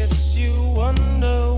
guess you wonder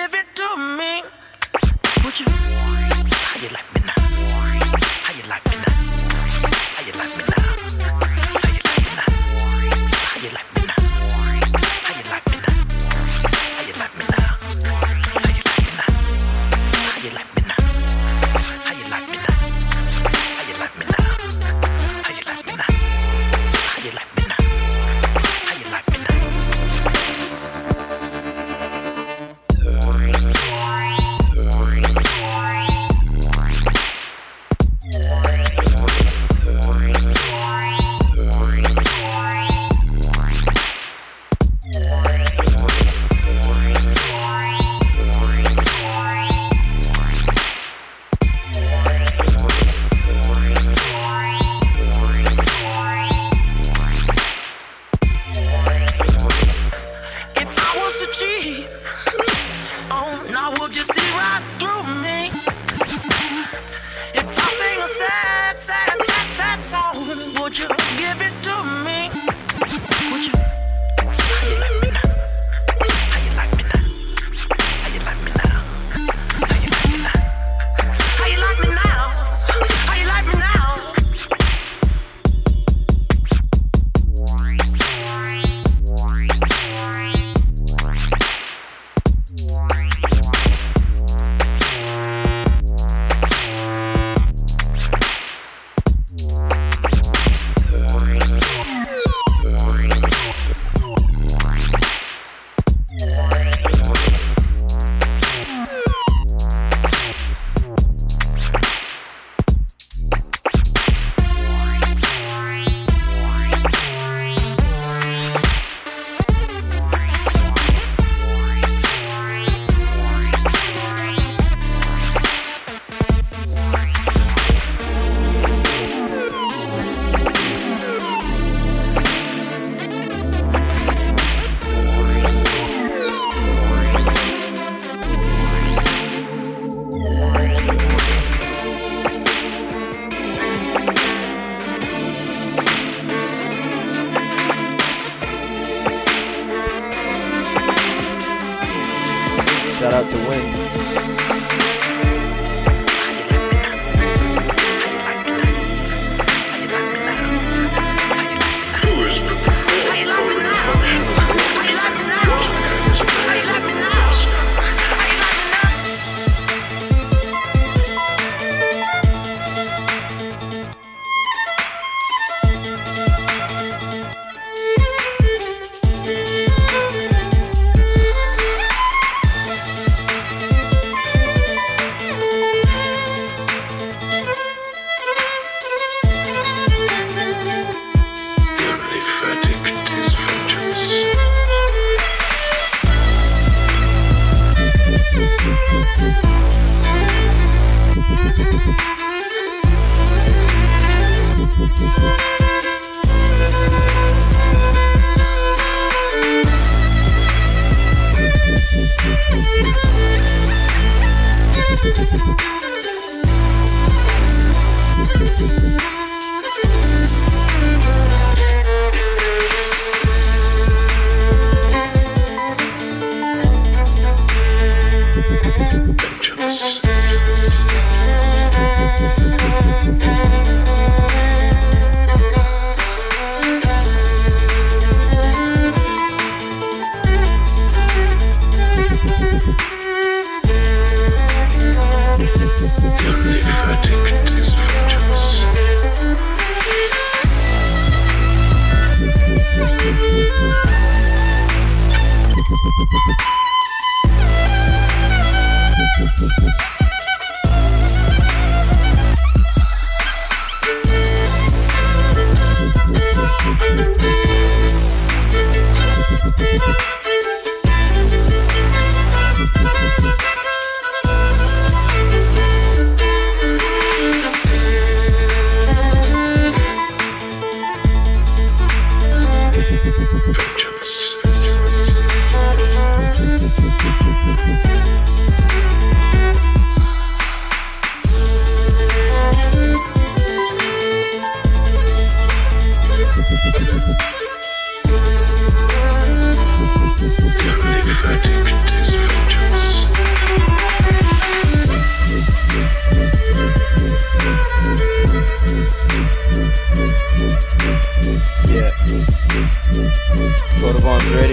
give it to me. Would you? How you like me now? How you like me now? How you like me now?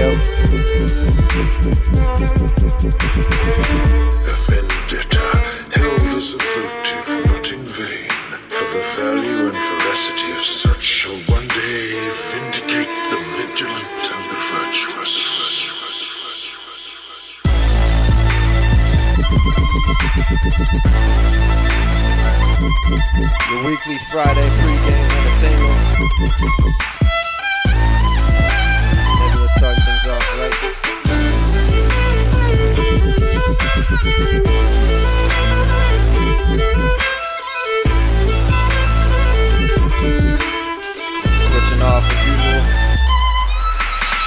Radio. A vendetta held as a votive, not in vain, for the value and veracity of such shall one day vindicate the vigilant and the virtuous. Your weekly Friday pregame entertainment.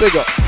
Big up.